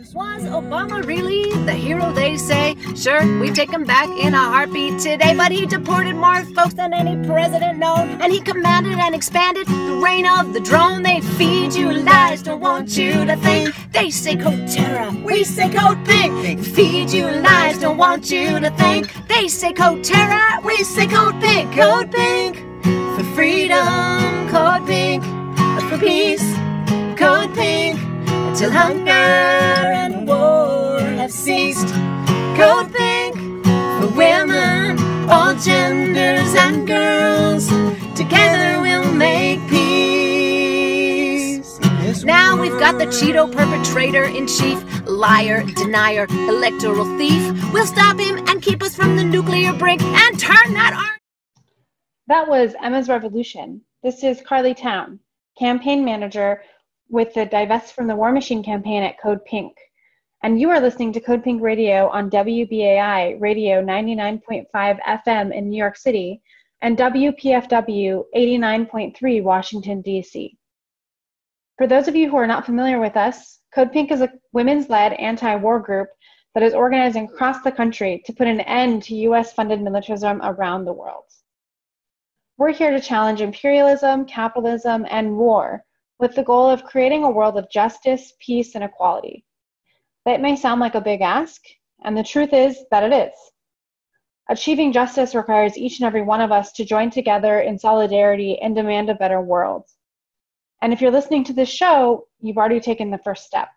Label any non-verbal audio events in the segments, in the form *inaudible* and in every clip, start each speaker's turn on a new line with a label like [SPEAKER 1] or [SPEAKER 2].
[SPEAKER 1] Was Obama really the hero they say? Sure, we take him back in a heartbeat today, but he deported more folks than any president known, and he commanded and expanded the reign of the drone. They feed you lies, don't want you to think. They say code terror, we say code pink. They feed you lies, don't want you to think. They say code terror, we say code pink. Code pink for freedom, code pink for peace, code pink till hunger and war have ceased. Code pink for women, all genders and girls. Together we'll make peace. Now we've got the Cheeto perpetrator in chief, liar, denier, electoral thief. We'll stop him and keep us from the nuclear brink and turn that arm.
[SPEAKER 2] That was Emma's Revolution. This is Carley Towne, campaign manager with the Divest from the War Machine campaign at Code Pink. And you are listening to Code Pink Radio on WBAI Radio 99.5 FM in New York City and WPFW 89.3 Washington, D.C. For those of you who are not familiar with us, Code Pink is a women's led anti war group that is organizing across the country to put an end to US funded militarism around the world. We're here to challenge imperialism, capitalism, and war with the goal of creating a world of justice, peace, and equality. That may sound like a big ask, and the truth is that it is. Achieving justice requires each and every one of us to join together in solidarity and demand a better world. And if you're listening to this show, you've already taken the first step.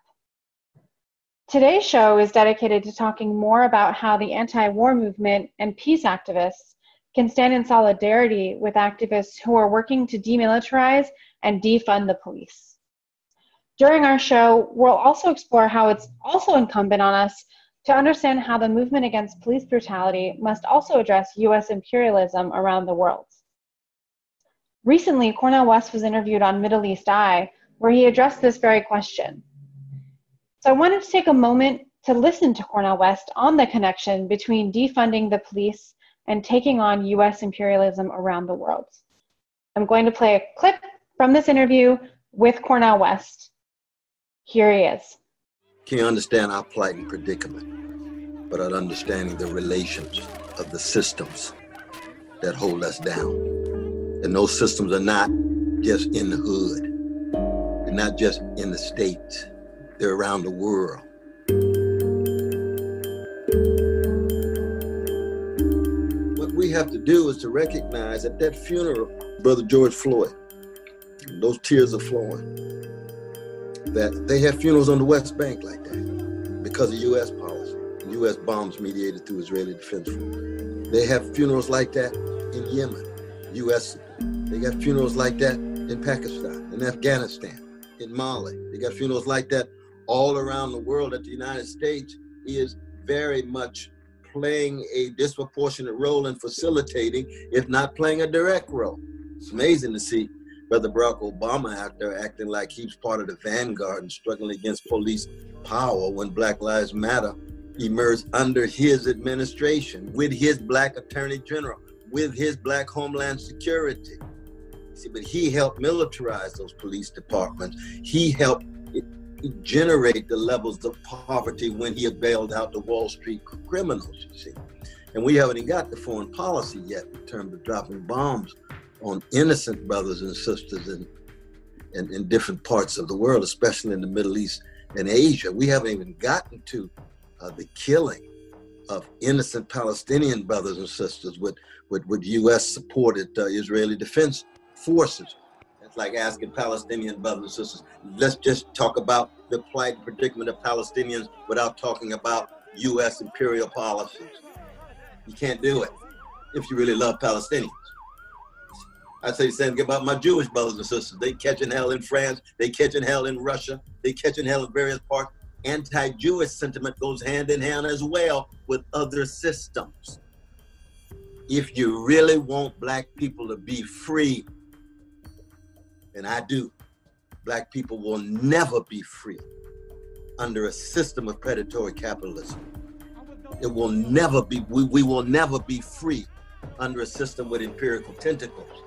[SPEAKER 2] Today's show is dedicated to talking more about how the anti war movement and peace activists can stand in solidarity with activists who are working to demilitarize and defund the police. During our show, we'll also explore how it's also incumbent on us to understand how the movement against police brutality must also address US imperialism around the world. Recently, Cornel West was interviewed on Middle East Eye, where he addressed this very question. So I wanted to take a moment to listen to Cornel West on the connection between defunding the police and taking on US imperialism around the world. I'm going to play a clip from this interview with Cornel West. Here he is.
[SPEAKER 3] Can you understand our plight and predicament, but at understanding the relations of the systems that hold us down? And those systems are not just in the hood, they're not just in the States, they're around the world. What we have to do is to recognize at that funeral, Brother George Floyd, those tears are flowing. That they have funerals on the West Bank like that because of U.S. policy, U.S. bombs mediated through Israeli Defense Force. They have funerals like that in Yemen, U.S. They got funerals like that in Pakistan, in Afghanistan, in Mali. They got funerals like that all around the world. That the United States is very much playing a disproportionate role in facilitating, if not playing a direct role. It's amazing to see Brother Barack Obama out there acting like he's part of the vanguard and struggling against police power when Black Lives Matter emerged under his administration with his black attorney general, with his black homeland security. See, but he helped militarize those police departments. He helped generate the levels of poverty when he bailed out the Wall Street criminals, you see. And we haven't even got the foreign policy yet in terms of dropping bombs on innocent brothers and sisters in, in, in different parts of the world, especially in the Middle East and Asia. We haven't even gotten to uh, the killing of innocent Palestinian brothers and sisters with, with, with U.S. supported uh, Israeli defense forces. It's like asking Palestinian brothers and sisters, let's just talk about the plight and predicament of Palestinians without talking about U.S. imperial policies. You can't do it if you really love Palestinians. I say the same thing about my Jewish brothers and sisters. They catching hell in France. They catching hell in Russia. They catching hell in various parts. Anti-Jewish sentiment goes hand in hand as well with other systems. If you really want black people to be free, and I do, black people will never be free under a system of predatory capitalism. It will never be, we, we will never be free under a system with empirical tentacles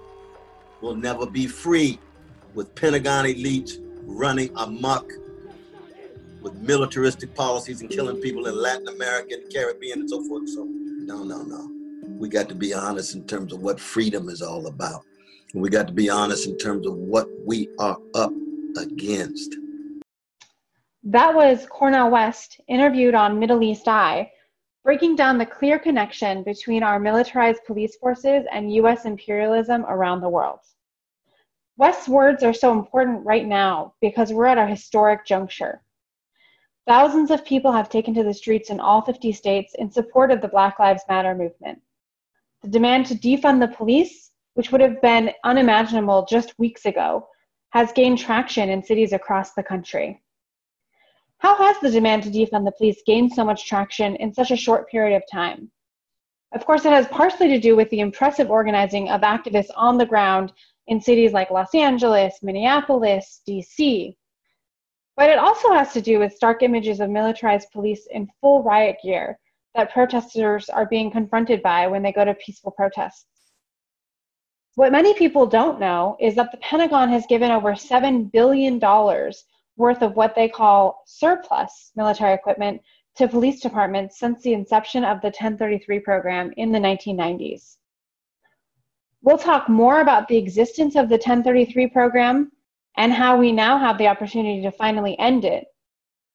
[SPEAKER 3] will never be free with Pentagon elites running amok with militaristic policies and killing people in Latin America and Caribbean and so forth. So, no, no, no. We got to be honest in terms of what freedom is all about. And we got to be honest in terms of what we are up against.
[SPEAKER 2] That was Cornel West interviewed on Middle East Eye, breaking down the clear connection between our militarized police forces and US imperialism around the world. West's words are so important right now because we're at a historic juncture. Thousands of people have taken to the streets in all 50 states in support of the Black Lives Matter movement. The demand to defund the police, which would have been unimaginable just weeks ago, has gained traction in cities across the country. How has the demand to defund the police gained so much traction in such a short period of time? Of course, it has partially to do with the impressive organizing of activists on the ground in cities like Los Angeles, Minneapolis, DC. But it also has to do with stark images of militarized police in full riot gear that protesters are being confronted by when they go to peaceful protests. What many people don't know is that the Pentagon has given over $7 billion worth of what they call surplus military equipment to police departments since the inception of the 1033 program in the 1990s. We'll talk more about the existence of the 1033 program and how we now have the opportunity to finally end it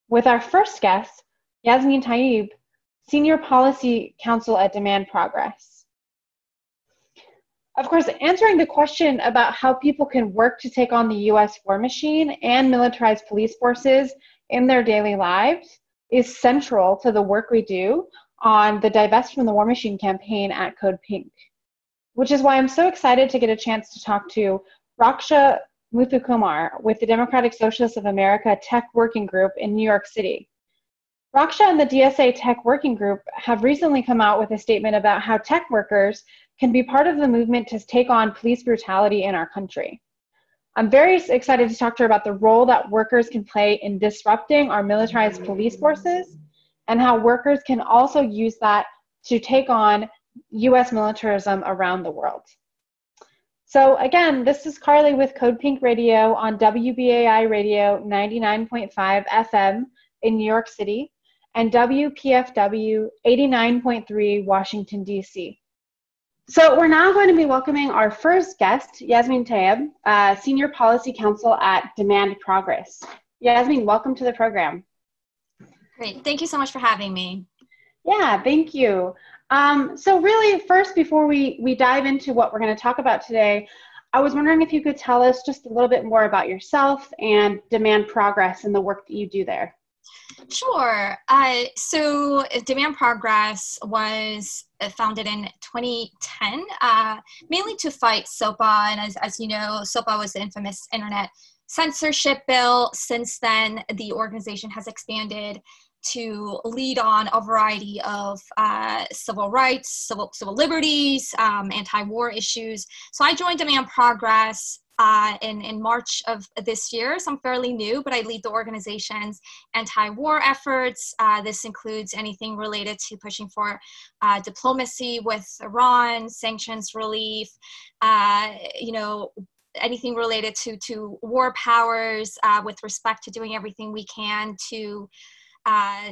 [SPEAKER 2] with our first guest, Yasmin Taeb, Senior Policy Counsel at Demand Progress. Of course, answering the question about how people can work to take on the US war machine and militarized police forces in their daily lives is central to the work we do on the Divest from the War Machine campaign at Code Pink which is why I'm so excited to get a chance to talk to Raksha Muthukumar with the Democratic Socialists of America Tech Working Group in New York City. Raksha and the DSA Tech Working Group have recently come out with a statement about how tech workers can be part of the movement to take on police brutality in our country. I'm very excited to talk to her about the role that workers can play in disrupting our militarized police forces and how workers can also use that to take on US militarism around the world. So again, this is Carley with Code Pink Radio on WBAI Radio 99.5 FM in New York City and WPFW 89.3 Washington, D.C. So we're now going to be welcoming our first guest, Yasmin Taeb, uh, Senior Policy Counsel at Demand Progress. Yasmin, welcome to the program.
[SPEAKER 4] Great. Thank you so much for having me.
[SPEAKER 2] Yeah, thank you. Um, so really, first, before we, we dive into what we're going to talk about today, I was wondering if you could tell us just a little bit more about yourself and Demand Progress and the work that you do there.
[SPEAKER 4] Sure. Uh, so Demand Progress was uh, founded in 2010, uh, mainly to fight SOPA. And as, as you know, SOPA was the infamous internet censorship bill. Since then, the organization has expanded to lead on a variety of uh, civil rights, civil, civil liberties, um, anti-war issues. So I joined Demand Progress uh, in, in March of this year. So I'm fairly new, but I lead the organization's anti-war efforts. Uh, this includes anything related to pushing for uh, diplomacy with Iran, sanctions relief, uh, you know, anything related to, to war powers uh, with respect to doing everything we can to uh,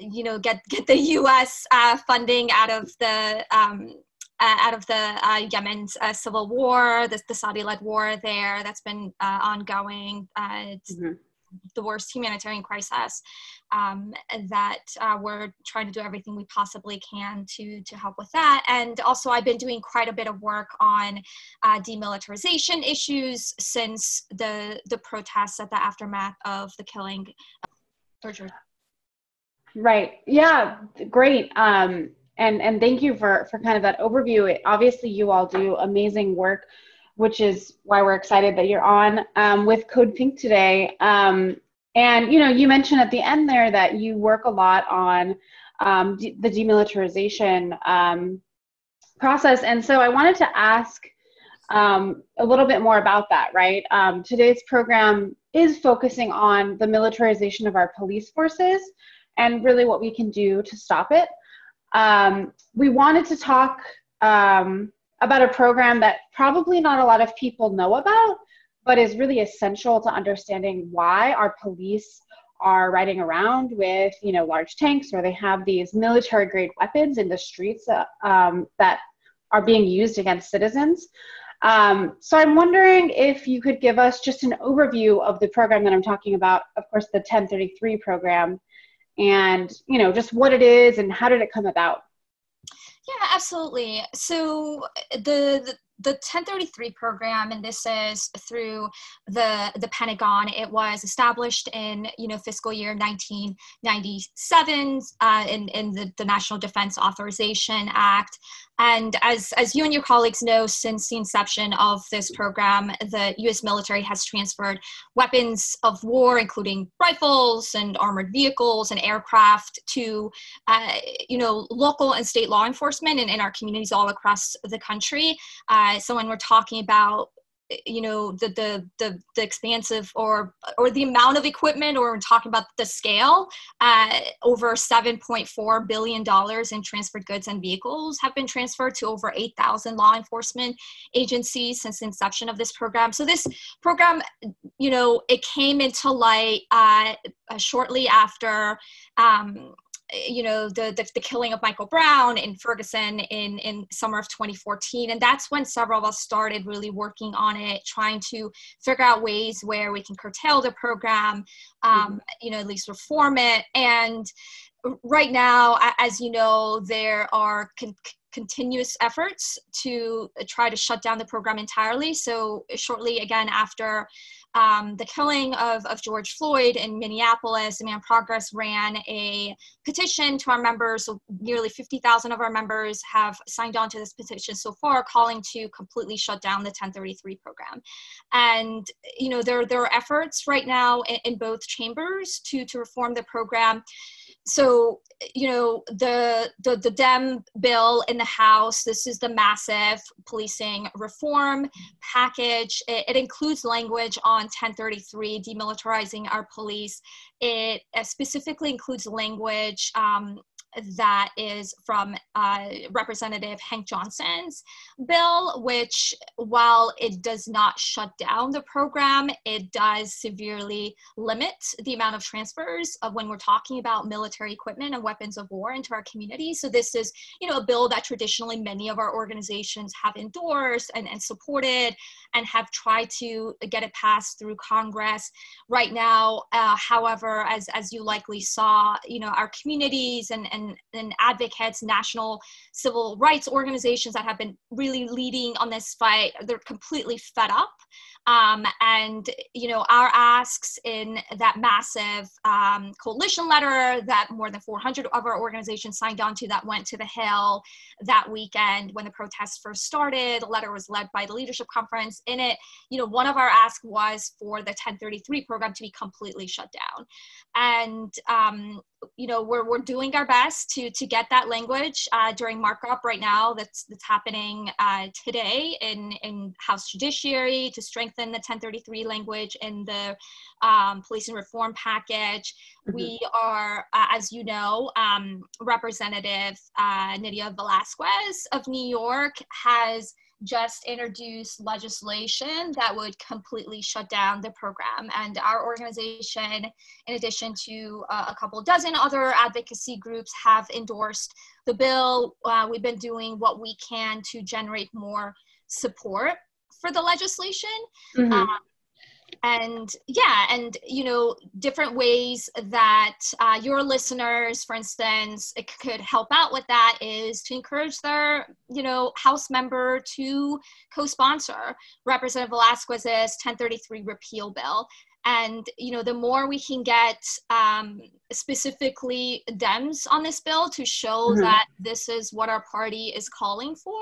[SPEAKER 4] you know get get the U.S. Funding out of the um, uh, out of the uh, Yemen's uh, civil war, the, the Saudi-led war there that's been uh, ongoing. it's mm-hmm. the worst humanitarian crisis um, that we're trying to do everything we possibly can to to help with that. And also, I've been doing quite a bit of work on demilitarization issues since the the protests at the aftermath of the killing.
[SPEAKER 2] Right. Yeah. Great. Um, and and thank you for for kind of that overview. It, obviously, you all do amazing work, which is why we're excited that you're on um, with Code Pink today. Um, and you know, you mentioned at the end there that you work a lot on um, the demilitarization um, process, and so I wanted to ask um, a little bit more about that. Right. Um, today's program is focusing on the militarization of our police forces and really what we can do to stop it. Um, we wanted to talk um, about a program that probably not a lot of people know about, but is really essential to understanding why our police are riding around with, you know, large tanks or they have these military grade weapons in the streets uh, um, that are being used against citizens. Um, so I'm wondering if you could give us just an overview of the program that I'm talking about, of course, the 1033 program, and you know just what it is and how did it come about.
[SPEAKER 4] Yeah, absolutely. So the, the the 1033 program and this is through the the pentagon it was established in you know fiscal year 1997 uh, in, in the, the national defense authorization act and as, as you and your colleagues know, since the inception of this program, the US military has transferred weapons of war, including rifles and armored vehicles and aircraft, to uh, you know, local and state law enforcement and in our communities all across the country. Uh, so when we're talking about you know the, the the the expansive or or the amount of equipment or we're talking about the scale uh, over 7.4 billion dollars in transferred goods and vehicles have been transferred to over 8000 law enforcement agencies since the inception of this program. So this program you know it came into light uh, shortly after um, you know the, the, the killing of michael brown in ferguson in in summer of 2014 and that's when several of us started really working on it trying to figure out ways where we can curtail the program um, mm-hmm. you know at least reform it. And right now as you know there are con- continuous efforts to try to shut down the program entirely. So shortly again after um, the killing of, of George Floyd in Minneapolis, Demand Progress ran a petition to our members. So nearly 50,000 of our members have signed on to this petition so far, calling to completely shut down the 1033 program. And you know there there are efforts right now in, in both chambers to to reform the program so you know the, the the dem bill in the house this is the massive policing reform package. It, it includes language on 1033 demilitarizing our police. It uh, specifically includes language um, that is from uh, Representative Hank Johnson's bill, which, while it does not shut down the program, it does severely limit the amount of transfers of when we're talking about military equipment and weapons of war into our community. So this is, you know, a bill that traditionally many of our organizations have endorsed and, and supported and have tried to get it passed through Congress. Right now, uh, however, as, as you likely saw, you know, our communities and, and, and advocates, national civil rights organizations that have been really leading on this fight, they're completely fed up um, and you know our asks in that massive um, coalition letter that more than 400 of our organizations signed on to that went to the Hill that weekend when the protests first started. The letter was led by the leadership conference. In it, you know, one of our asks was for the 1033 program to be completely shut down, and um, you know we're, we're doing our best to to get that language uh, during markup right now that's that's happening uh, today in in house judiciary to strengthen the 1033 language in the um, police and reform package mm-hmm. we are uh, as you know um, representative uh, nydia velazquez of new york has just introduced legislation that would completely shut down the program. And our organization, in addition to uh, a couple dozen other advocacy groups, have endorsed the bill. Uh, we've been doing what we can to generate more support for the legislation. Mm-hmm. Um, and yeah and you know different ways that uh, your listeners for instance it could help out with that is to encourage their you know house member to co-sponsor representative Velazquez's 1033 repeal bill and you know the more we can get um, specifically dems on this bill to show mm-hmm. that this is what our party is calling for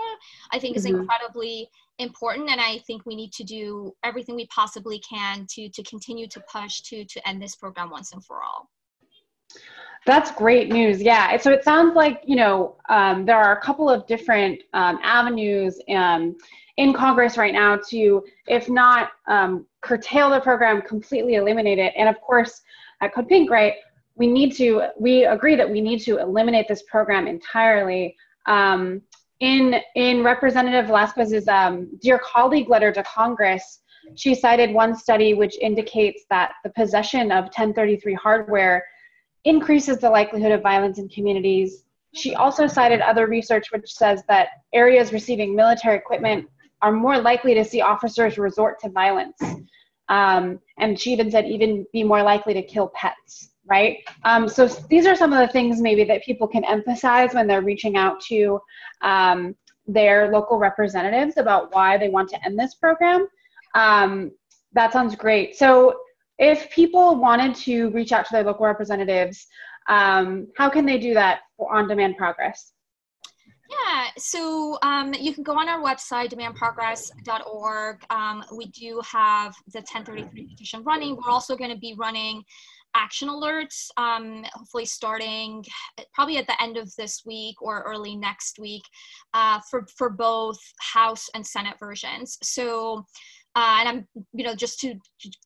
[SPEAKER 4] i think mm-hmm. is incredibly important and i think we need to do everything we possibly can to to continue to push to to end this program once and for all.
[SPEAKER 2] That's great news yeah. So it sounds like you know um, there are a couple of different um, avenues um, in congress right now to if not um, curtail the program completely eliminate it. And of course at code pink right we need to we agree that we need to eliminate this program entirely. Um, in in Representative Velazquez's um, dear colleague letter to Congress, She cited one study which indicates that the possession of 1033 hardware increases the likelihood of violence in communities. She also cited other research which says that areas receiving military equipment are more likely to see officers resort to violence. Um, and she even said even be more likely to kill pets right um, so these are some of the things maybe that people can emphasize when they're reaching out to um, their local representatives about why they want to end this program um, that sounds great so if people wanted to reach out to their local representatives um, how can they do that for on demand progress
[SPEAKER 4] yeah, so um, you can go on our website, demandprogress.org. Um, we do have the 1033 petition running. We're also going to be running action alerts, um, hopefully starting probably at the end of this week or early next week uh, for, for both House and Senate versions. So uh, and I'm, you know, just to,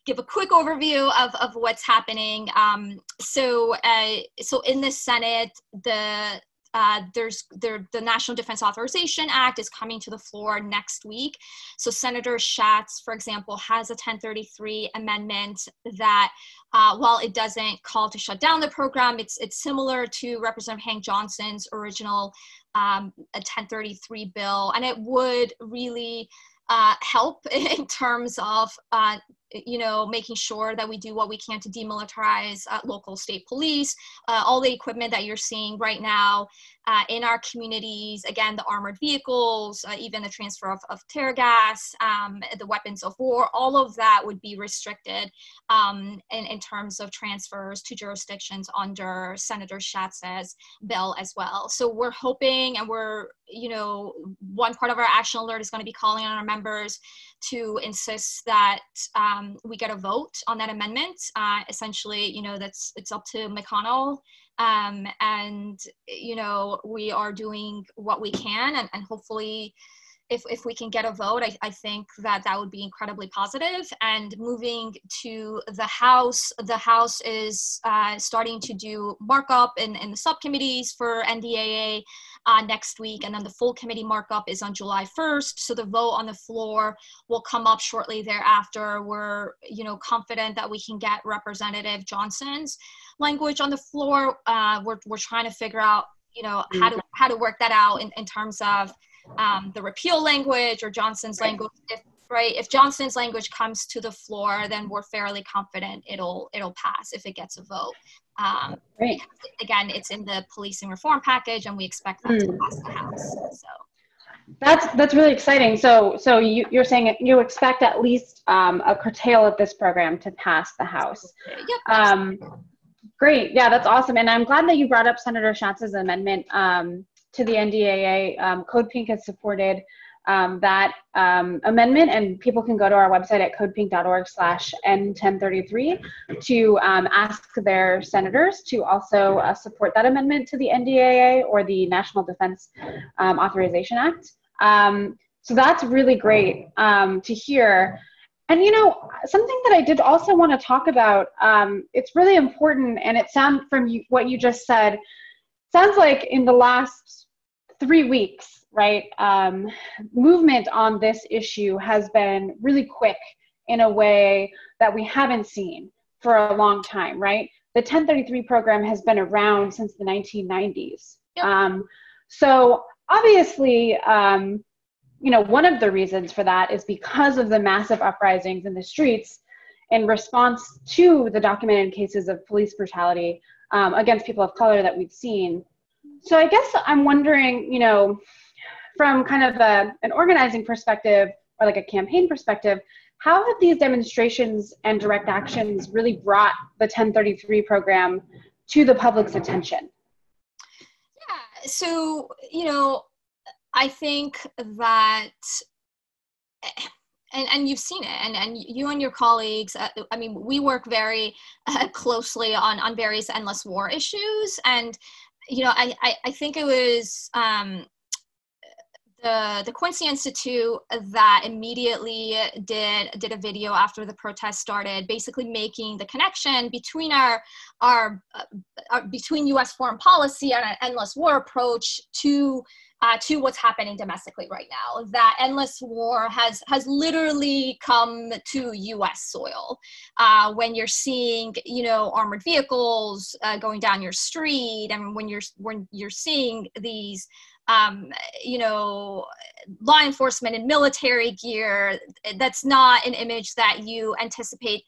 [SPEAKER 4] give a quick overview of, of what's happening. Um, so, uh, so in the Senate, the uh, there's there, the National Defense Authorization Act is coming to the floor next week. So Senator Schatz, for example, has a 1033 amendment that, uh, while it doesn't call to shut down the program, it's it's similar to Representative Hank Johnson's original um, a 1033 bill, and it would really uh, help *laughs* in terms of uh, you know making sure that we do what we can to demilitarize uh, local state police uh, all the equipment that you're seeing right now uh, in our communities again the armored vehicles uh, even the transfer of, of tear gas um, the weapons of war all of that would be restricted um, in, in terms of transfers to jurisdictions under senator schatz's bill as well. So we're hoping and we're you know one part of our action alert is going to be calling on our members to insist that um, we get a vote on that amendment. Uh, essentially, you know, that's it's up to McConnell, um, and you know, we are doing what we can, and, and hopefully if, if we can get a vote, I, I think that that would be incredibly positive. And moving to the House, the House is uh, starting to do markup in, in the subcommittees for NDAA uh, next week. And then the full committee markup is on July 1st. So the vote on the floor will come up shortly thereafter. We're, you know, confident that we can get Representative Johnson's language on the floor. Uh, we're, we're trying to figure out, you know, how to, how to work that out in, in terms of um, the repeal language or Johnson's language. If, right, if Johnson's language comes to the floor, then we're fairly confident it'll it'll pass if it gets a vote. Um, right. Again, it's in the policing reform package, and we expect that mm. to hmm. pass the House. So.
[SPEAKER 2] That's that's really exciting. So so you, you're saying you expect at least um, a curtail of this program to pass the House.
[SPEAKER 4] Yep.
[SPEAKER 2] Um, great. Yeah, that's awesome. And I'm glad that you brought up Senator Schatz's amendment. Um, to the NDAA. Um, Code Pink has supported um, that um, amendment, and people can go to our website at codepink.org slash N1033 to um, ask their senators to also uh, support that amendment to the NDAA or the National Defense um, Authorization Act. Um, so that's really great to hear. And you know, something that I did also want to talk about, it's really important, and it sounds from you, what you just said, sounds like in the last three weeks, right, um, movement on this issue has been really quick in a way that we haven't seen for a long time, right? The 1033 program has been around since the 1990s. Yep. Um, so obviously, um, you know, one of the reasons for that is because of the massive uprisings in the streets in response to the documented cases of police brutality um, against people of color that we've seen. So I guess I'm wondering, you know, from kind of a, an organizing perspective or like a campaign perspective, how have these demonstrations and direct actions really brought the 1033 program to the public's attention?
[SPEAKER 4] Yeah, so, you know, I think that and, and you've seen it and, and you and your colleagues uh, i mean we work very uh, *laughs* closely on on various endless war issues and you know, I, I, I think it was um, the the Quincy Institute that immediately did did a video after the protest started, basically making the connection between our our, uh, our between U.S. foreign policy and an endless war approach to uh, to what's happening domestically right now. That endless war has has literally come to U.S. soil. Uh, when you're seeing, you know, armored vehicles uh, going down your street, and when you're when you're seeing these um, you know, law enforcement and military gear. That's not an image that you anticipate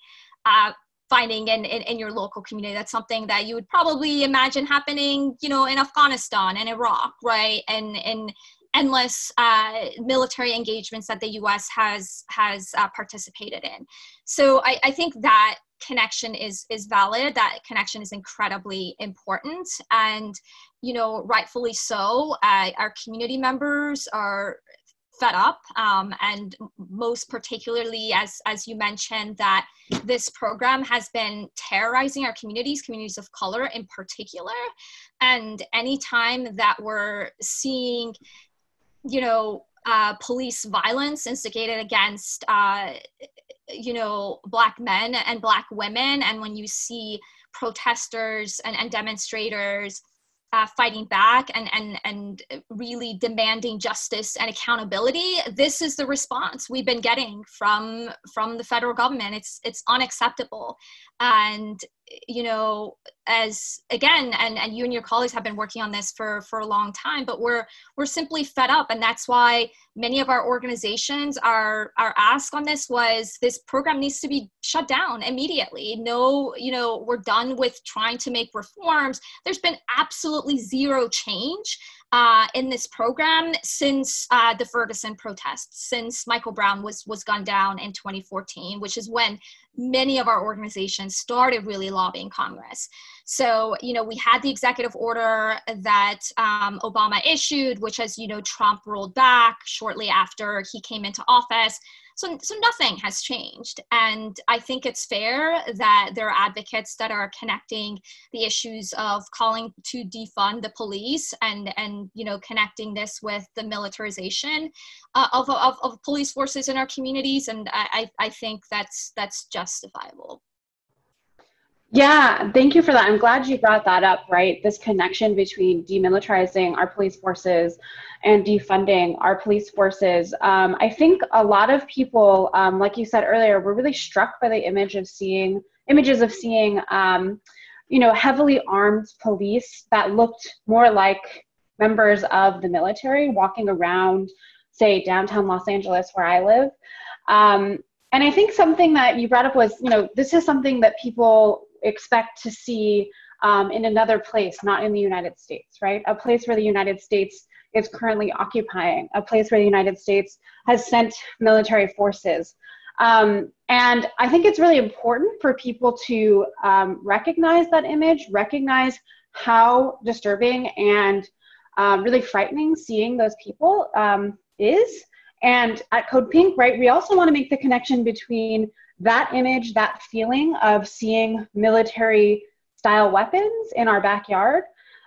[SPEAKER 4] uh, finding in, in, in, your local community. That's something that you would probably imagine happening, you know, in Afghanistan and Iraq, right? And and endless uh, military engagements that the U.S. has has uh, participated in. So I, I think that connection is is valid that connection is incredibly important. And you know rightfully so uh, our community members are fed up um, and most particularly as as you mentioned that this program has been terrorizing our communities communities of color in particular. And anytime that we're seeing you know uh, police violence instigated against uh, you know black men and black women. And when you see protesters and, and demonstrators uh, fighting back and, and, and really demanding justice and accountability this is the response we've been getting from from the federal government. It's it's unacceptable and you know as again and, and you and your colleagues have been working on this for for a long time but we're we're simply fed up. And that's why many of our organizations are our ask on this was this program needs to be shut down immediately. No you know we're done with trying to make reforms. There's been absolutely zero change uh, in this program since uh, the Ferguson protests, since Michael Brown was was gunned down in 2014, which is when many of our organizations started really lobbying Congress. So, you know, we had the executive order that um, Obama issued, which, as you know, Trump rolled back shortly after he came into office. So, so nothing has changed. And I think it's fair that there are advocates that are connecting the issues of calling to defund the police and, and you know, connecting this with the militarization uh, of, of, of police forces in our communities. And I, I think that's, that's justifiable.
[SPEAKER 2] Yeah, thank you for that. I'm glad you brought that up, right? This connection between demilitarizing our police forces and defunding our police forces. Um, I think a lot of people, um, like you said earlier, were really struck by the image of seeing images of seeing, um, you know, heavily armed police that looked more like members of the military walking around, say, downtown Los Angeles, where I live. Um, and I think something that you brought up was, you know, this is something that people expect to see um, in another place, not in the United States, right? A place where the United States is currently occupying, a place where the United States has sent military forces. Um, and I think it's really important for people to um, recognize that image, recognize how disturbing and um, really frightening seeing those people um, is. And at Code Pink, right, we also want to make the connection between that image, that feeling of seeing military style weapons in our backyard,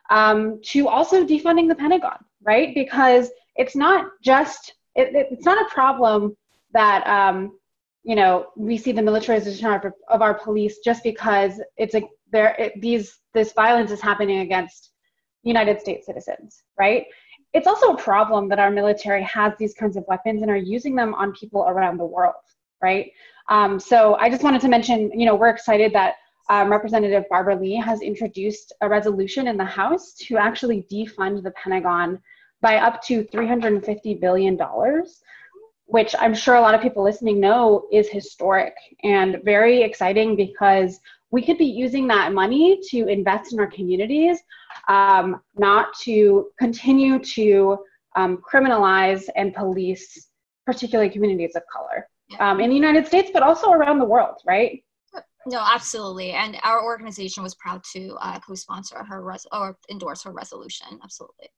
[SPEAKER 2] um, to also defunding the Pentagon, right? Because it's not just, it, it, it's not a problem that, um, you know, we see the militarization of, of our police just because it's a, there, it, these, this violence is happening against United States citizens, right? It's also a problem that our military has these kinds of weapons and are using them on people around the world, right? Um, so I just wanted to mention, you know, we're excited that um, Representative Barbara Lee has introduced a resolution in the House to actually defund the Pentagon by up to $350 billion, which I'm sure a lot of people listening know is historic and very exciting because we could be using that money to invest in our communities, um, not to continue to um, criminalize and police particularly communities of color um, in the United States, but also around the world, right?
[SPEAKER 4] No, absolutely. And our organization was proud to uh, co-sponsor her res- or endorse her resolution. Absolutely.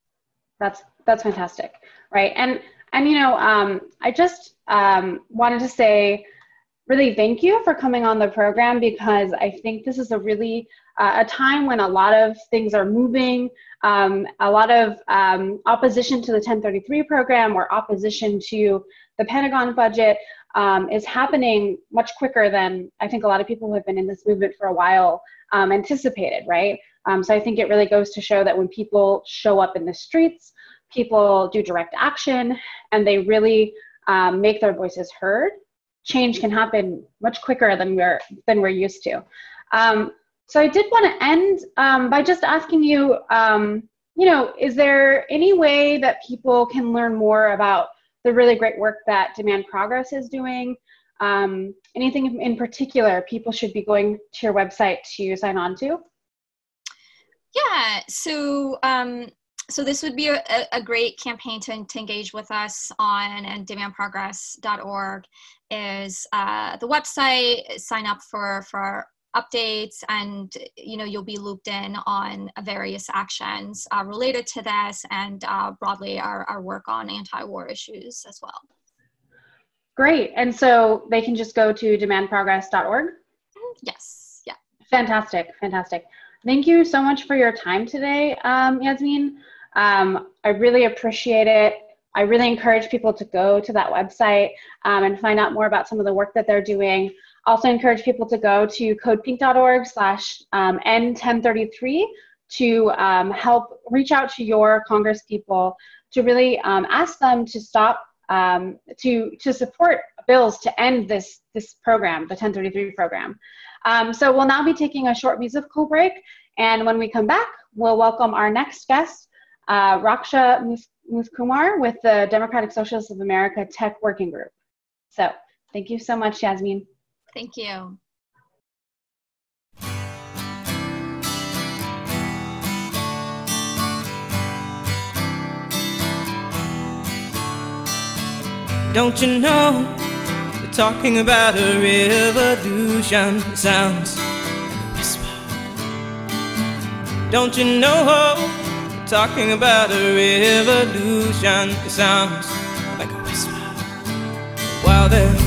[SPEAKER 2] That's that's fantastic, right? And and you know, um, I just um, wanted to say, really thank you for coming on the program because I think this is a really uh, a time when a lot of things are moving. Um, a lot of um, opposition to the 1033 program or opposition to the Pentagon budget um, is happening much quicker than I think a lot of people who have been in this movement for a while um, anticipated, right? Um, so I think it really goes to show that when people show up in the streets, people do direct action and they really um, make their voices heard, change can happen much quicker than we're than we're used to. Um, so I did want to end um, by just asking you, you know, is there any way that people can learn more about the really great work that Demand Progress is doing? Um, anything in particular people should be going to your website to sign on to?
[SPEAKER 4] Yeah, so um, so this would be a, a great campaign to, to engage with us on and demandprogress.org is uh, the website sign up for for updates and you know you'll be looped in on various actions uh, related to this and uh, broadly our, our work on anti-war issues as well.
[SPEAKER 2] Great. And so they can just go to demandprogress.org
[SPEAKER 4] yes. Yeah.
[SPEAKER 2] Fantastic. Fantastic. Thank you so much for your time today um, yasmin. Um, I really appreciate it. I really encourage people to go to that website um, and find out more about some of the work that they're doing. Also encourage people to go to codepink.org slash um, N1033 to um, help reach out to your Congress people to really um, ask them to stop, um, to, to support bills to end this, this program, the 1033 program. Um, so we'll now be taking a short musical break. And when we come back, we'll welcome our next guest, uh, Raksha Muthukumar with the Democratic Socialists of America Tech Working Group. So thank you so much, Yasmin.
[SPEAKER 4] Thank you.
[SPEAKER 5] Don't you know they're talking about a revolution sounds whisper? Don't you know talking about a revolution. Sounds like a whisper. While they're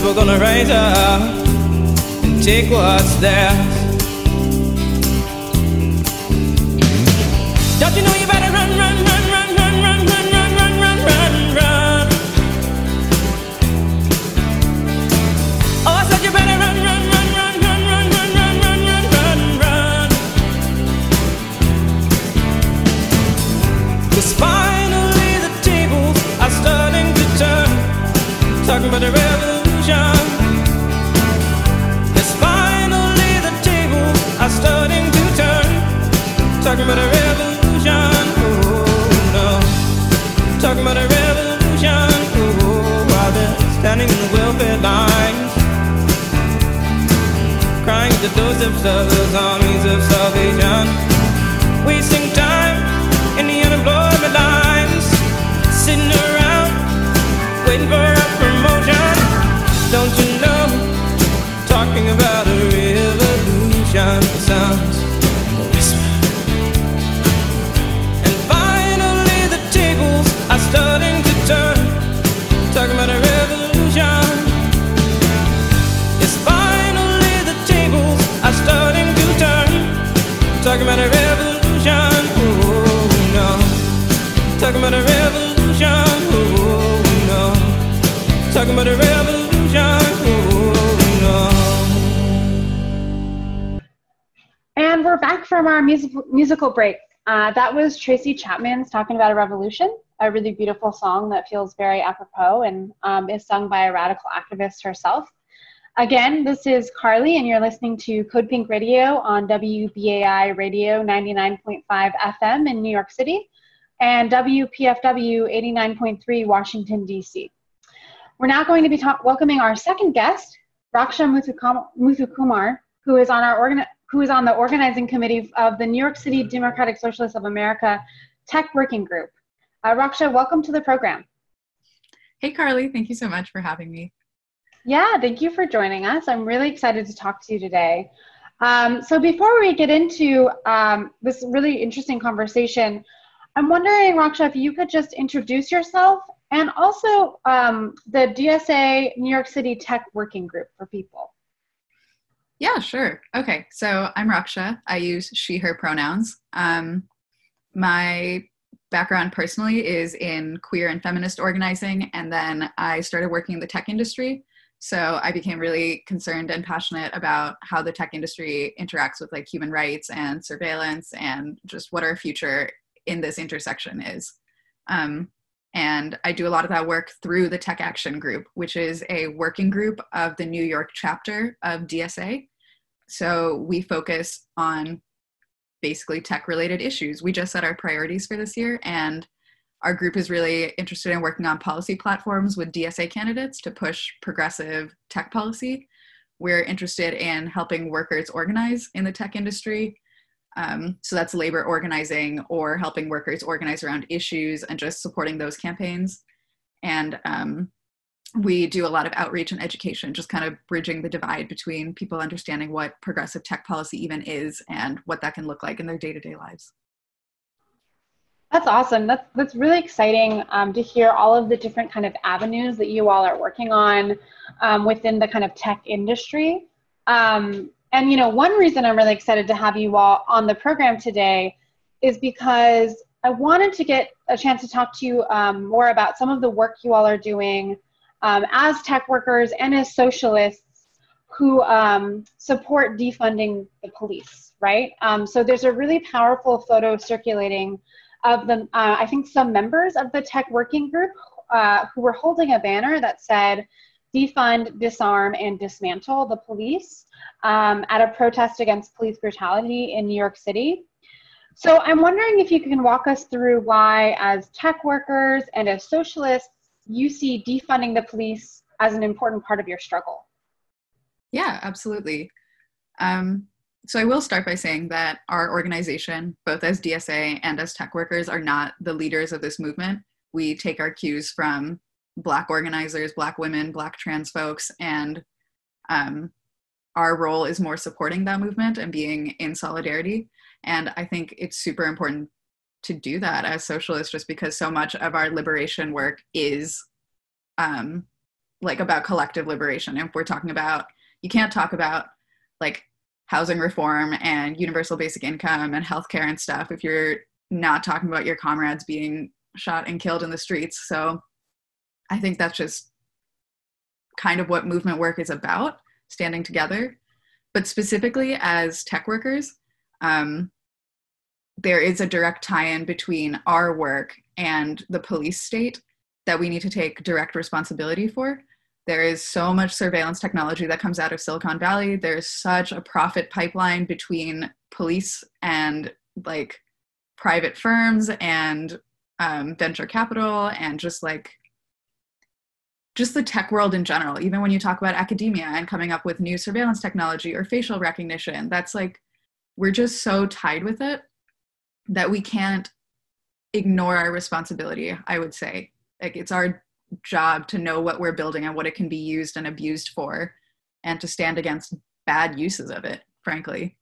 [SPEAKER 5] Poor people gonna rise up and take what's theirs. Don't you know
[SPEAKER 2] that was Tracy Chapman's talking about a revolution, a really beautiful song that feels very apropos and um, is sung by a radical activist herself. Again, this is Carley, and you're listening to Code Pink Radio on WBAI Radio 99.5 FM in New York City and WPFW 89.3 Washington, D.C. We're now going to be ta- welcoming our second guest, Raksha Muthukumar, who is on our organ- who is on the organizing committee of the New York City Democratic Socialists of America Tech Working Group. Uh, Raksha, welcome to the program.
[SPEAKER 6] Hey, Carley, thank you so much for having me.
[SPEAKER 2] Yeah, thank you for joining us. I'm really excited to talk to you today. Um, so before we get into um, this really interesting conversation, I'm wondering, Raksha, if you could just introduce yourself and also um, the DSA New York City Tech Working Group for people.
[SPEAKER 6] Yeah, sure. Okay, so I'm Raksha. I use she, her pronouns. Um, my background personally is in queer and feminist organizing, and then I started working in the tech industry. So I became really concerned and passionate about how the tech industry interacts with like human rights and surveillance and just what our future in this intersection is. Um, and I do a lot of that work through the Tech Action Group, which is a working group of the New York chapter of DSA. So we focus on basically tech related issues. We just set our priorities for this year, and our group is really interested in working on policy platforms with DSA candidates to push progressive tech policy. We're interested in helping workers organize in the tech industry. Um, so that's labor organizing or helping workers organize around issues and just supporting those campaigns. And um, we do a lot of outreach and education, just kind of bridging the divide between people understanding what progressive tech policy even is and what that can look like in their day to day lives.
[SPEAKER 2] That's awesome. That's that's really exciting um, to hear all of the different kind of avenues that you all are working on um, within the kind of tech industry. Um, and you know, one reason I'm really excited to have you all on the program today is because I wanted to get a chance to talk to you um, more about some of the work you all are doing um, as tech workers and as socialists who um, support defunding the police. Right. so there's a really powerful photo circulating of the, uh, I think some members of the tech working group uh, who were holding a banner that said, defund, disarm, and dismantle the police um, at a protest against police brutality in New York City. So I'm wondering if you can walk us through why, as tech workers and as socialists, you see defunding the police as an important part of your struggle.
[SPEAKER 6] Yeah, absolutely. Um, so I will start by saying that our organization, both as DSA and as tech workers, are not the leaders of this movement. We take our cues from Black organizers, Black women, Black trans folks, and um, our role is more supporting that movement and being in solidarity. And I think it's super important to do that as socialists, just because so much of our liberation work is um, like about collective liberation. If we're talking about, you can't talk about like housing reform and universal basic income and healthcare and stuff if you're not talking about your comrades being shot and killed in the streets. So I think that's just kind of what movement work is about standing together. But specifically as tech workers, um, there is a direct tie in between our work and the police state that we need to take direct responsibility for. There is so much surveillance technology that comes out of Silicon Valley. There's such a profit pipeline between police and like private firms and um, venture capital and just like just the tech world in general even when you talk about academia and coming up with new surveillance technology or facial recognition that's like we're just so tied with it that we can't ignore our responsibility i would say. Like it's our job to know what we're building and what it can be used and abused for and to stand against bad uses of it frankly.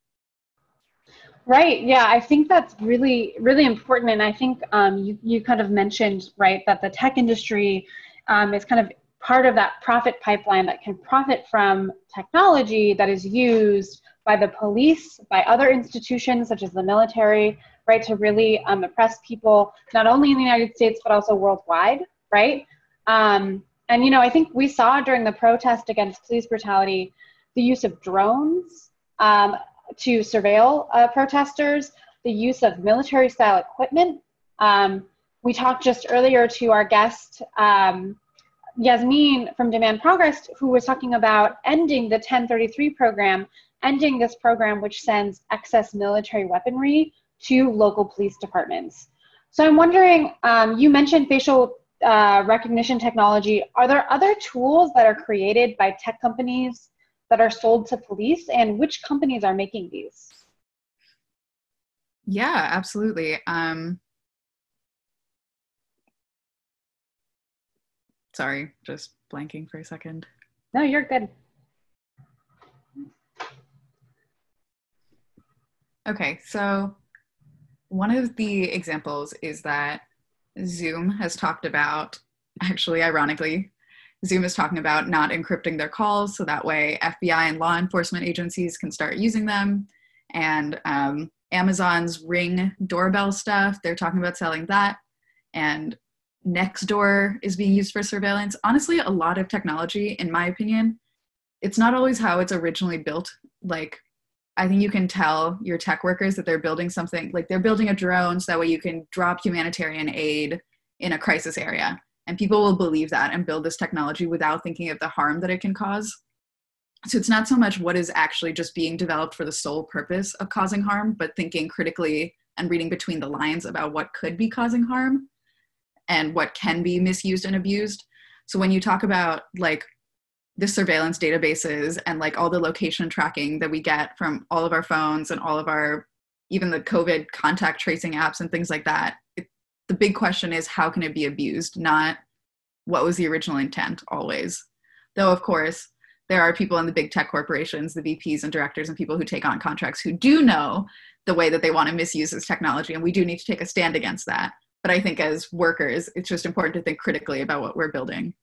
[SPEAKER 2] Right. Yeah i think that's really really important. And i think um, you, you kind of mentioned right that the tech industry um, is kind of part of that profit pipeline that can profit from technology that is used by the police by other institutions such as the military right to really um, oppress people not only in the united states but also worldwide right um, and, you know, I think we saw during the protest against police brutality the use of drones um, to surveil uh, protesters, the use of military style equipment. Um, we talked just earlier to our guest, um, Yasmin from Demand Progress, who was talking about ending the 1033 program, ending this program which sends excess military weaponry to local police departments. So I'm wondering, um, you mentioned facial uh, recognition technology, are there other tools that are created by tech companies that are sold to police, and which companies are making these?
[SPEAKER 6] Yeah, absolutely. Um, sorry, just blanking for a second.
[SPEAKER 2] No, you're good.
[SPEAKER 6] Okay, so one of the examples is that Zoom has talked about, actually, ironically, Zoom is talking about not encrypting their calls so that way FBI and law enforcement agencies can start using them. And um, Amazon's Ring doorbell stuff, they're talking about selling that. And Nextdoor is being used for surveillance. Honestly, a lot of technology, in my opinion, it's not always how it's originally built. Like, I think you can tell your tech workers that they're building something, like they're building a drone so that way you can drop humanitarian aid in a crisis area. And people will believe that and build this technology without thinking of the harm that it can cause. So it's not so much what is actually just being developed for the sole purpose of causing harm but thinking critically and reading between the lines about what could be causing harm and what can be misused and abused. So when you talk about like the surveillance databases and like all the location tracking that we get from all of our phones and all of our even the covid contact tracing apps and things like that it, the big question is how can it be abused, not what was the original intent always. Though, of course, there are people in the big tech corporations, the VPs and directors, and people who take on contracts who do know the way that they want to misuse this technology. And we do need to take a stand against that. But I think as workers, it's just important to think critically about what we're building.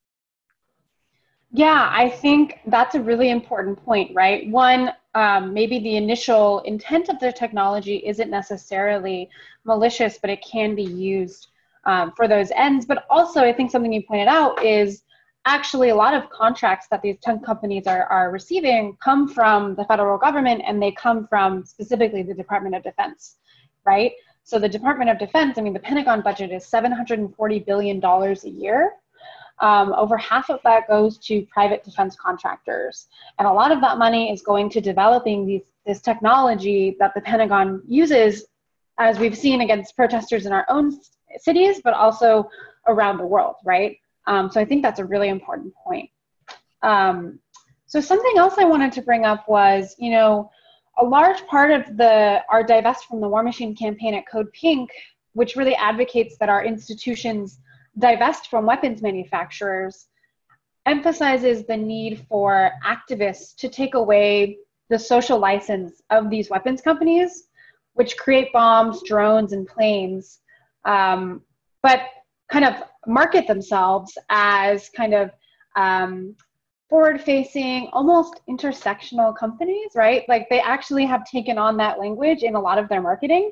[SPEAKER 2] Yeah, I think that's a really important point, right? One, um, maybe the initial intent of the technology isn't necessarily malicious, but it can be used um, for those ends. But also, I think something you pointed out is actually a lot of contracts that these tech companies are, are receiving come from the federal government and they come from specifically the Department of Defense, right? So the Department of Defense, I mean, the Pentagon budget is $740 billion a year um, over half of that goes to private defense contractors. And a lot of that money is going to developing these, this technology that the Pentagon uses, as we've seen against protesters in our own cities, but also around the world, right? Um, so I think that's a really important point. Um, so something else I wanted to bring up was, you know, a large part of the our divest from the war machine campaign at Code Pink, which really advocates that our institutions divest from weapons manufacturers emphasizes the need for activists to take away the social license of these weapons companies, which create bombs, drones, and planes, um, but kind of market themselves as kind of um, forward facing, almost intersectional companies, right? Like they actually have taken on that language in a lot of their marketing.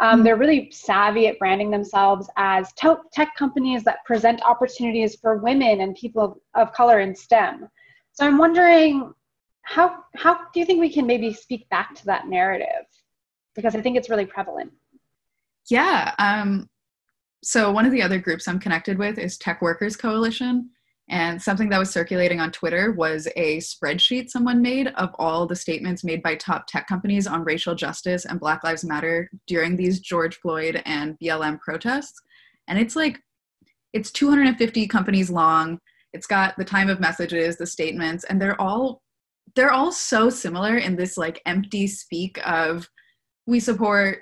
[SPEAKER 2] Um, they're really savvy at branding themselves as tech companies that present opportunities for women and people of, of color in STEM. So I'm wondering, how how do you think we can maybe speak back to that narrative? Because I think it's really prevalent.
[SPEAKER 6] Yeah. Um, so one of the other groups I'm connected with is Tech Workers Coalition, and something that was circulating on Twitter was a spreadsheet someone made of all the statements made by top tech companies on racial justice and Black Lives Matter during these George Floyd and BLM protests. And it's like, it's 250 companies long. It's got the time of messages, the statements, and they're all they're all so similar in this like empty speak of we support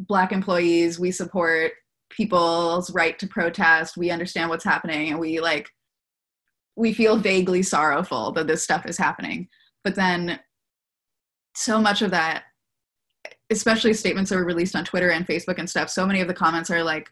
[SPEAKER 6] black employees, we support people's right to protest, we understand what's happening, and we like we feel vaguely sorrowful that this stuff is happening. But then so much of that, especially statements that were released on Twitter and Facebook and stuff, so many of the comments are like,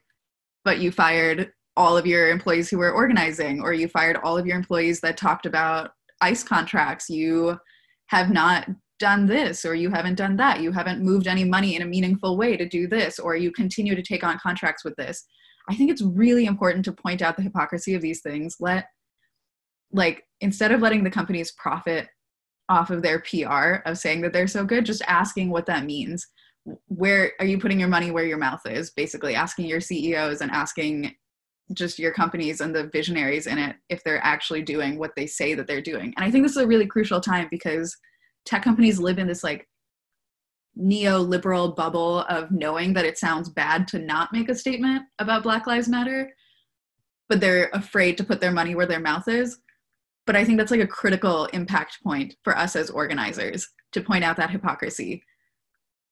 [SPEAKER 6] but you fired all of your employees who were organizing, or you fired all of your employees that talked about ICE contracts. You have not done this, or you haven't done that. You haven't moved any money in a meaningful way to do this, or you continue to take on contracts with this. I think it's really important to point out the hypocrisy of these things. Let like instead of letting the companies profit off of their PR of saying that they're so good, just asking what that means. Where are you putting your money where your mouth is? Basically, asking your CEOs and asking just your companies and the visionaries in it if they're actually doing what they say that they're doing. And I think this is a really crucial time because tech companies live in this like neoliberal bubble of knowing that it sounds bad to not make a statement about Black Lives Matter, but they're afraid to put their money where their mouth is but i think that's like a critical impact point for us as organizers to point out that hypocrisy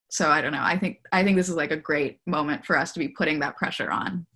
[SPEAKER 6] so i don't know i think i think this is like a great moment for us to be putting that pressure on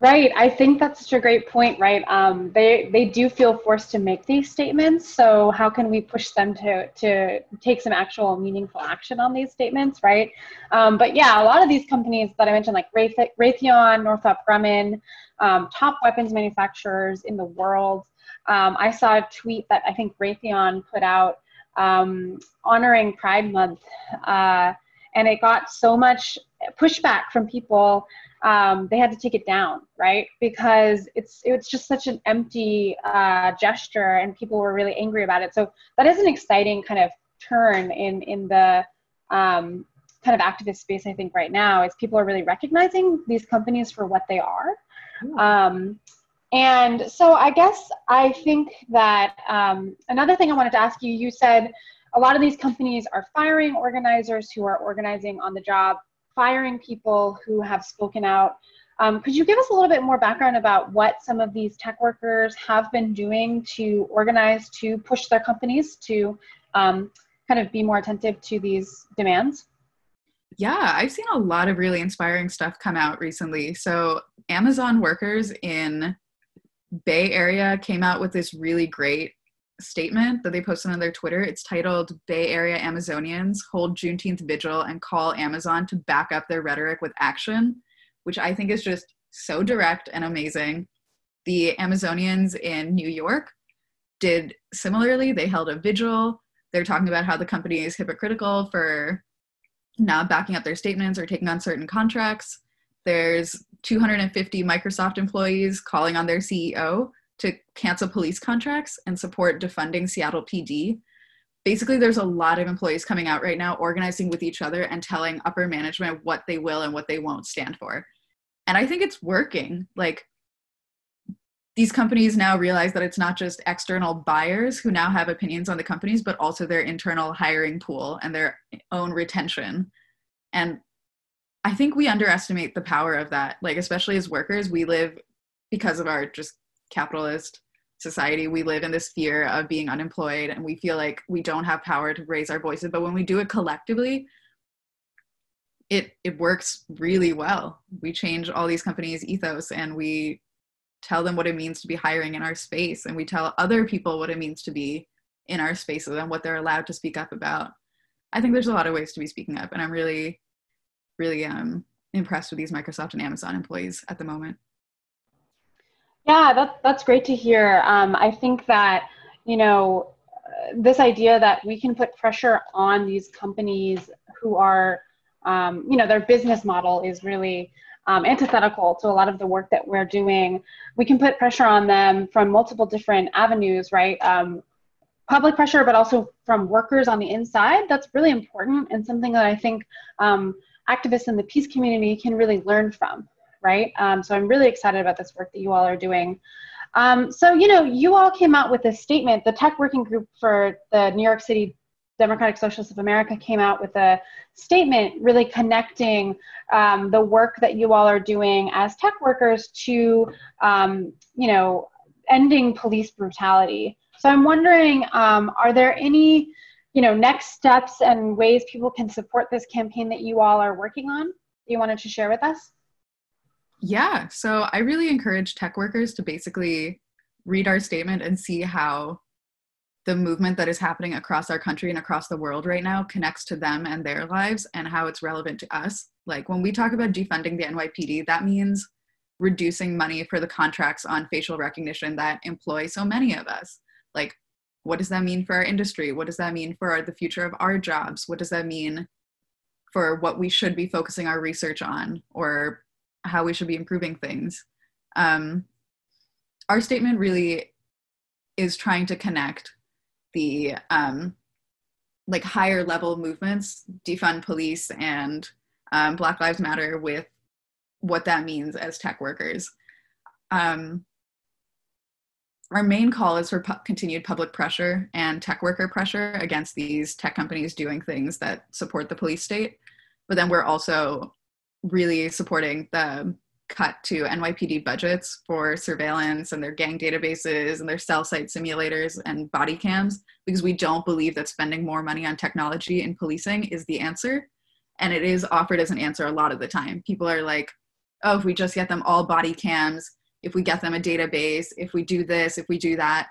[SPEAKER 2] Right. I think that's such a great point, right? Um, they they do feel forced to make these statements. So how can we push them to to take some actual meaningful action on these statements, right? Um, but yeah, a lot of these companies that I mentioned, like Raytheon, Northrop Grumman, um, top weapons manufacturers in the world. Um, I saw a tweet that I think Raytheon put out um, honoring Pride Month, uh, and it got so much pushback from people um, they had to take it down, right? Because it's it's just such an empty uh, gesture, and people were really angry about it. So that is an exciting kind of turn in in the um, kind of activist space. I think right now is people are really recognizing these companies for what they are. Um, and so I guess I think that um, another thing I wanted to ask you, you said a lot of these companies are firing organizers who are organizing on the job firing people who have spoken out. Um, could you give us a little bit more background about what some of these tech workers have been doing to organize to push their companies to um, kind of be more attentive to these demands?
[SPEAKER 6] Yeah, I've seen a lot of really inspiring stuff come out recently. So, Amazon workers in Bay Area came out with this really great statement that they posted on their Twitter. It's titled Bay Area Amazonians Hold Juneteenth Vigil and Call Amazon to Back Up Their Rhetoric with Action, which I think is just so direct and amazing. The Amazonians in New York did similarly. They held a vigil. They're talking about how the company is hypocritical for not backing up their statements or taking on certain contracts. There's 250 Microsoft employees calling on their CEO to cancel police contracts and support defunding Seattle PD. Basically, there's a lot of employees coming out right now organizing with each other and telling upper management what they will and what they won't stand for. And I think it's working. Like, these companies now realize that it's not just external buyers who now have opinions on the companies, but also their internal hiring pool and their own retention. And I think we underestimate the power of that. Like, especially as workers, we live because of our just capitalist society we live in this fear of being unemployed and we feel like we don't have power to raise our voices but when we do it collectively it it works really well we change all these companies ethos and we tell them what it means to be hiring in our space and we tell other people what it means to be in our spaces and what they're allowed to speak up about i think there's a lot of ways to be speaking up and i'm really really um impressed with these microsoft and amazon employees at the moment
[SPEAKER 2] yeah, that, that's great to hear. Um, I think that, you know, this idea that we can put pressure on these companies who are, um, you know, their business model is really um, antithetical to a lot of the work that we're doing. We can put pressure on them from multiple different avenues, right? Um, public pressure, but also from workers on the inside. That's really important and something that I think um, activists in the peace community can really learn from right? Um, so I'm really excited about this work that you all are doing. Um, so, you know, you all came out with a statement. The tech working group for the New York City Democratic Socialists of America came out with a statement really connecting um, the work that you all are doing as tech workers to, um, you know, ending police brutality. So I'm wondering, um, are there any, you know, next steps and ways people can support this campaign that you all are working on? You wanted to share with us?
[SPEAKER 6] Yeah, so I really encourage tech workers to basically read our statement and see how the movement that is happening across our country and across the world right now connects to them and their lives and how it's relevant to us. Like when we talk about defunding the NYPD, that means reducing money for the contracts on facial recognition that employ so many of us. Like, what does that mean for our industry? What does that mean for the future of our jobs? What does that mean for what we should be focusing our research on or how we should be improving things. Um, our statement really is trying to connect the um, like higher level movements, defund police and um, Black Lives Matter, with what that means as tech workers. Um, our main call is for pu- continued public pressure and tech worker pressure against these tech companies doing things that support the police state. But then we're also really supporting the cut to NYPD budgets for surveillance and their gang databases and their cell site simulators and body cams because we don't believe that spending more money on technology in policing is the answer. And it is offered as an answer a lot of the time. People are like, oh, if we just get them all body cams, if we get them a database, if we do this, if we do that,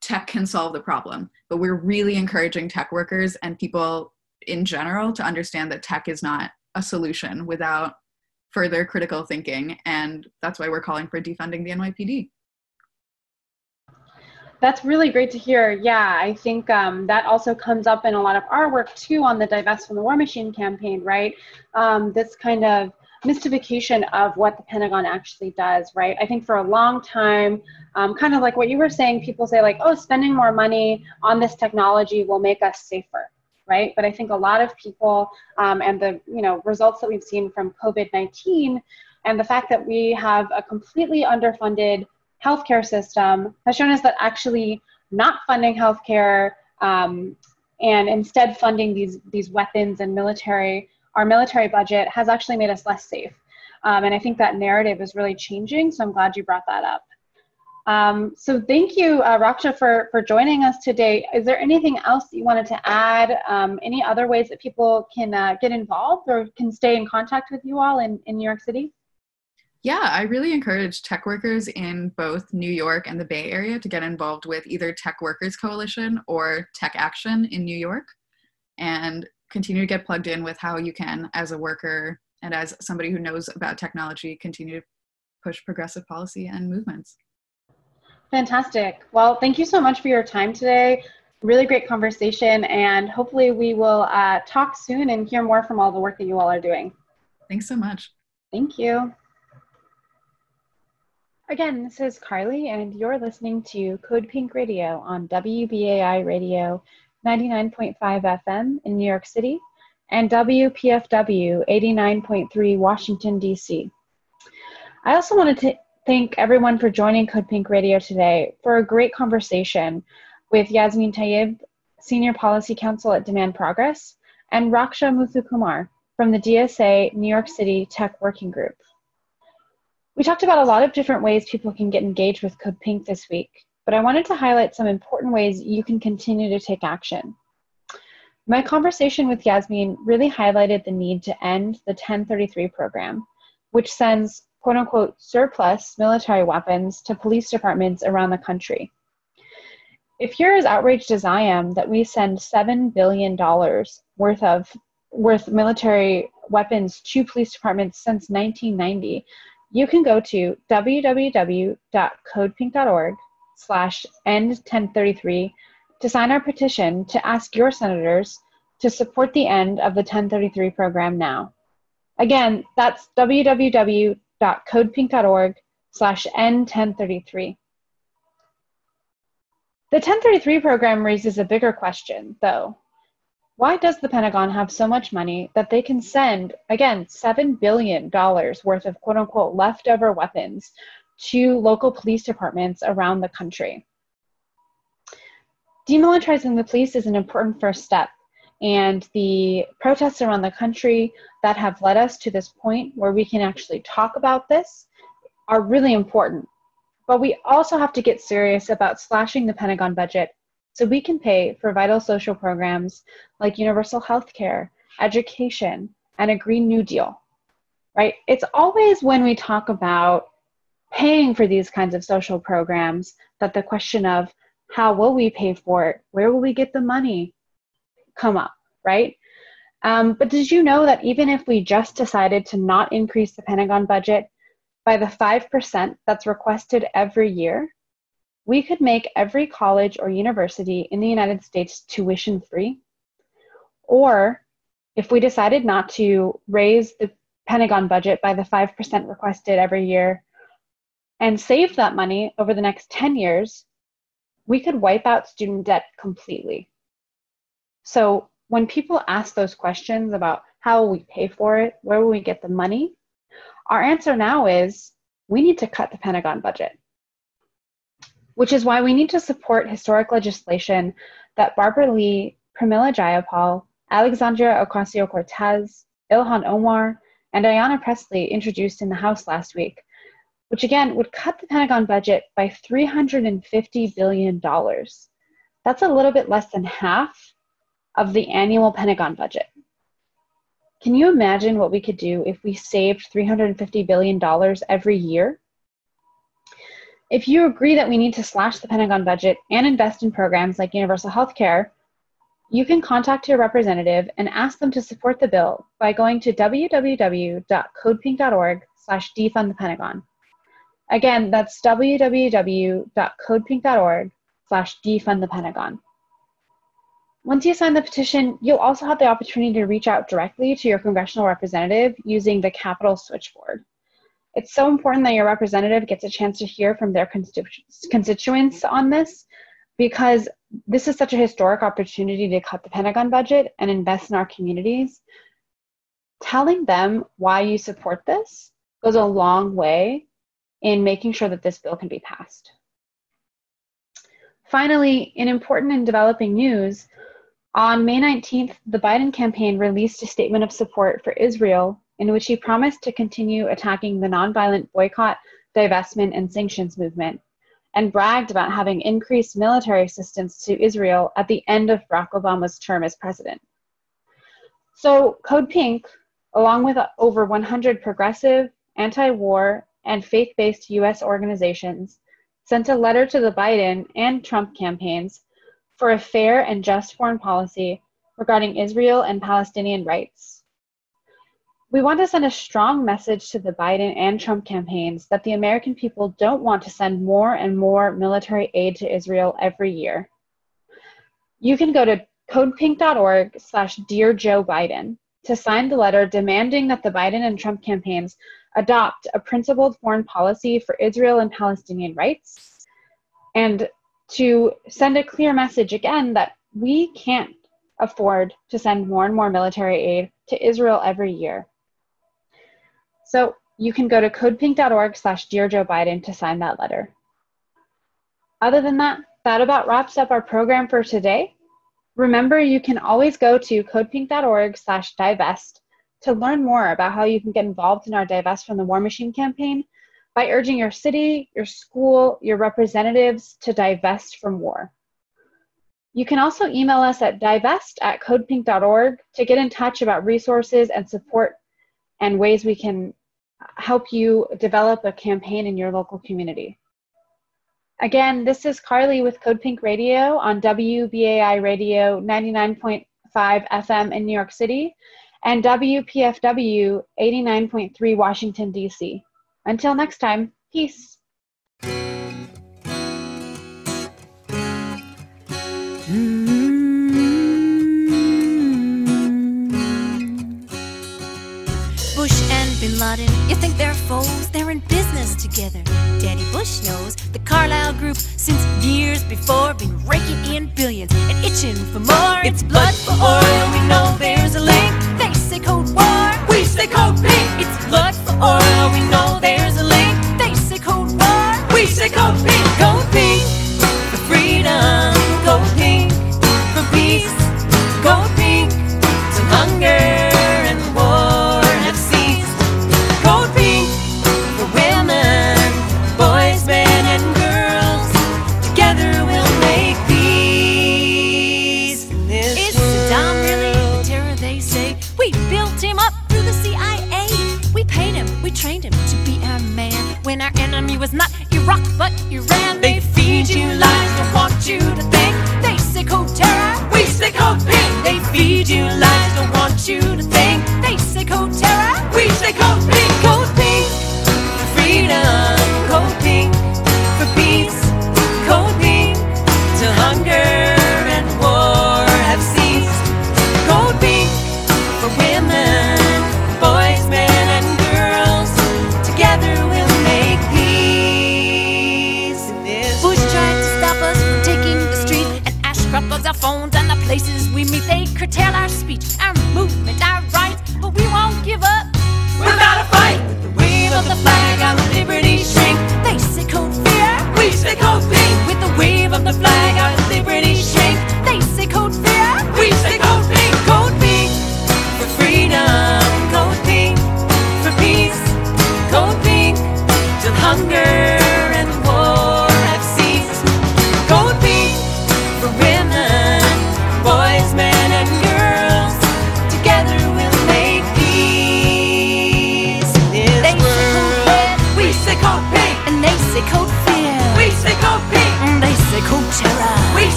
[SPEAKER 6] tech can solve the problem. But we're really encouraging tech workers and people in general to understand that tech is not a solution without further critical thinking. And that's why we're calling for defunding the NYPD.
[SPEAKER 2] That's really great to hear. Yeah, I think um, that also comes up in a lot of our work too on the Divest from the War Machine campaign, right? Um, this kind of mystification of what the Pentagon actually does, right? I think for a long time, um, kind of like what you were saying, people say, like, oh, spending more money on this technology will make us safer. Right, but I think a lot of people um, and the you know results that we've seen from COVID nineteen, and the fact that we have a completely underfunded healthcare system has shown us that actually not funding healthcare um, and instead funding these these weapons and military our military budget has actually made us less safe. Um, and I think that narrative is really changing. So I'm glad you brought that up. Um, so thank you, uh, Raksha, for, for joining us today. Is there anything else you wanted to add? Um, any other ways that people can uh, get involved or can stay in contact with you all in, in New York City?
[SPEAKER 6] Yeah, I really encourage tech workers in both New York and the Bay Area to get involved with either Tech Workers Coalition or Tech Action in New York and continue to get plugged in with how you can, as a worker and as somebody who knows about technology, continue to push progressive policy and movements.
[SPEAKER 2] Fantastic. Well, thank you so much for your time today. Really great conversation, and hopefully, we will uh, talk soon and hear more from all the work that you all are doing.
[SPEAKER 6] Thanks so much.
[SPEAKER 2] Thank you. Again, this is Carley, and you're listening to Code Pink Radio on WBAI Radio 99.5 FM in New York City and WPFW 89.3 Washington, D.C. I also wanted to thank everyone for joining Code Pink Radio today for a great conversation with Yasmin Taeb, Senior Policy Counsel at Demand Progress, and Raksha Muthukumar from the DSA New York City Tech Working Group. We talked about a lot of different ways people can get engaged with Code Pink this week, but I wanted to highlight some important ways you can continue to take action. My conversation with Yasmin really highlighted the need to end the 1033 program, which sends quote unquote surplus military weapons to police departments around the country. If you're as outraged as I am that we send $7 billion worth of worth military weapons to police departments since 1990, you can go to www.codepink.org slash end 1033 to sign our petition to ask your senators to support the end of the 1033 program now. Again, that's www.codepink.org slash N1033. The 1033 program raises a bigger question, though. Why does the Pentagon have so much money that they can send, again, $7 billion worth of quote unquote leftover weapons to local police departments around the country? Demilitarizing the police is an important first step, and the protests around the country that have led us to this point where we can actually talk about this are really important. But we also have to get serious about slashing the Pentagon budget so we can pay for vital social programs like universal health care, education, and a Green New Deal. Right? It's always when we talk about paying for these kinds of social programs that the question of how will we pay for it? Where will we get the money? come up, right? Um, but did you know that even if we just decided to not increase the Pentagon budget by the 5% that's requested every year, we could make every college or university in the United States tuition free. Or if we decided not to raise the Pentagon budget by the 5% requested every year and save that money over the next 10 years, we could wipe out student debt completely. So when people ask those questions about how will we pay for it, where will we get the money, our answer now is we need to cut the Pentagon budget which is why we need to support historic legislation that Barbara Lee, Pramila Jayapal, Alexandria Ocasio Cortez, Ilhan Omar, and Ayanna Pressley introduced in the House last week, which again would cut the Pentagon budget by $350 billion. That's a little bit less than half of the annual Pentagon budget. Can you imagine what we could do if we saved $350 billion every year? If you agree that we need to slash the Pentagon budget and invest in programs like universal health care, you can contact your representative and ask them to support the bill by going to www.codepink.org slash defund the Pentagon. Again, that's www.codepink.org slash defund the Pentagon. Once you sign the petition, you'll also have the opportunity to reach out directly to your congressional representative using the Capitol switchboard. It's so important that your representative gets a chance to hear from their constituents on this because this is such a historic opportunity to cut the Pentagon budget and invest in our communities. Telling them why you support this goes a long way in making sure that this bill can be passed. Finally, in important and developing news, on May 19th, the Biden campaign released a statement of support for Israel in which he promised to continue attacking the nonviolent boycott, divestment, and sanctions movement, and bragged about having increased military assistance to Israel at the end of Barack Obama's term as president. So, Code Pink, along with over 100 progressive, anti war, and faith based US organizations, sent a letter to the Biden and Trump campaigns for a fair and just foreign policy regarding Israel and Palestinian rights. We want to send a strong message to the Biden and Trump campaigns that the American people don't want to send more and more military aid to Israel every year. You can go to codepink.org slash dear Joe Biden to sign the letter demanding that the Biden and Trump campaigns adopt a principled foreign policy for Israel and Palestinian rights and to send a clear message again that we can't afford to send more and more military aid to Israel every year. So you can go to codepink.org slash dear Joe Biden to sign that letter. Other than that, that about wraps up our program for today. Remember, you can always go to codepink.org slash divest to learn more about how you can get involved in our Divest from the War Machine campaign by urging your city, your school, your representatives to divest from war. You can also email us at divest at codepink.org to get in touch about resources and support and ways we can help you develop a campaign in your local community. Again, this is Carley with Code Pink Radio on WBAI Radio 99.5 FM in New York City and WPFW 89.3 Washington, D.C. Until next time, peace.
[SPEAKER 1] Bush and Bin Laden, you think they're foes? They're in business together. Danny Bush knows the Carlyle Group since years before been raking in billions and itching for more. It's blood for oil, we know there's a link. Say code war, we say Code pink. It's blood for oil, we know there's a link. They say Cold war, we say Code pink. Code pink for freedom, we trained him to be our man. When our enemy was not Iraq but Iran, they feed you lies, don't want you to think. They say code terror, we say code pink. They feed you lies, don't want you to think. They say code terror,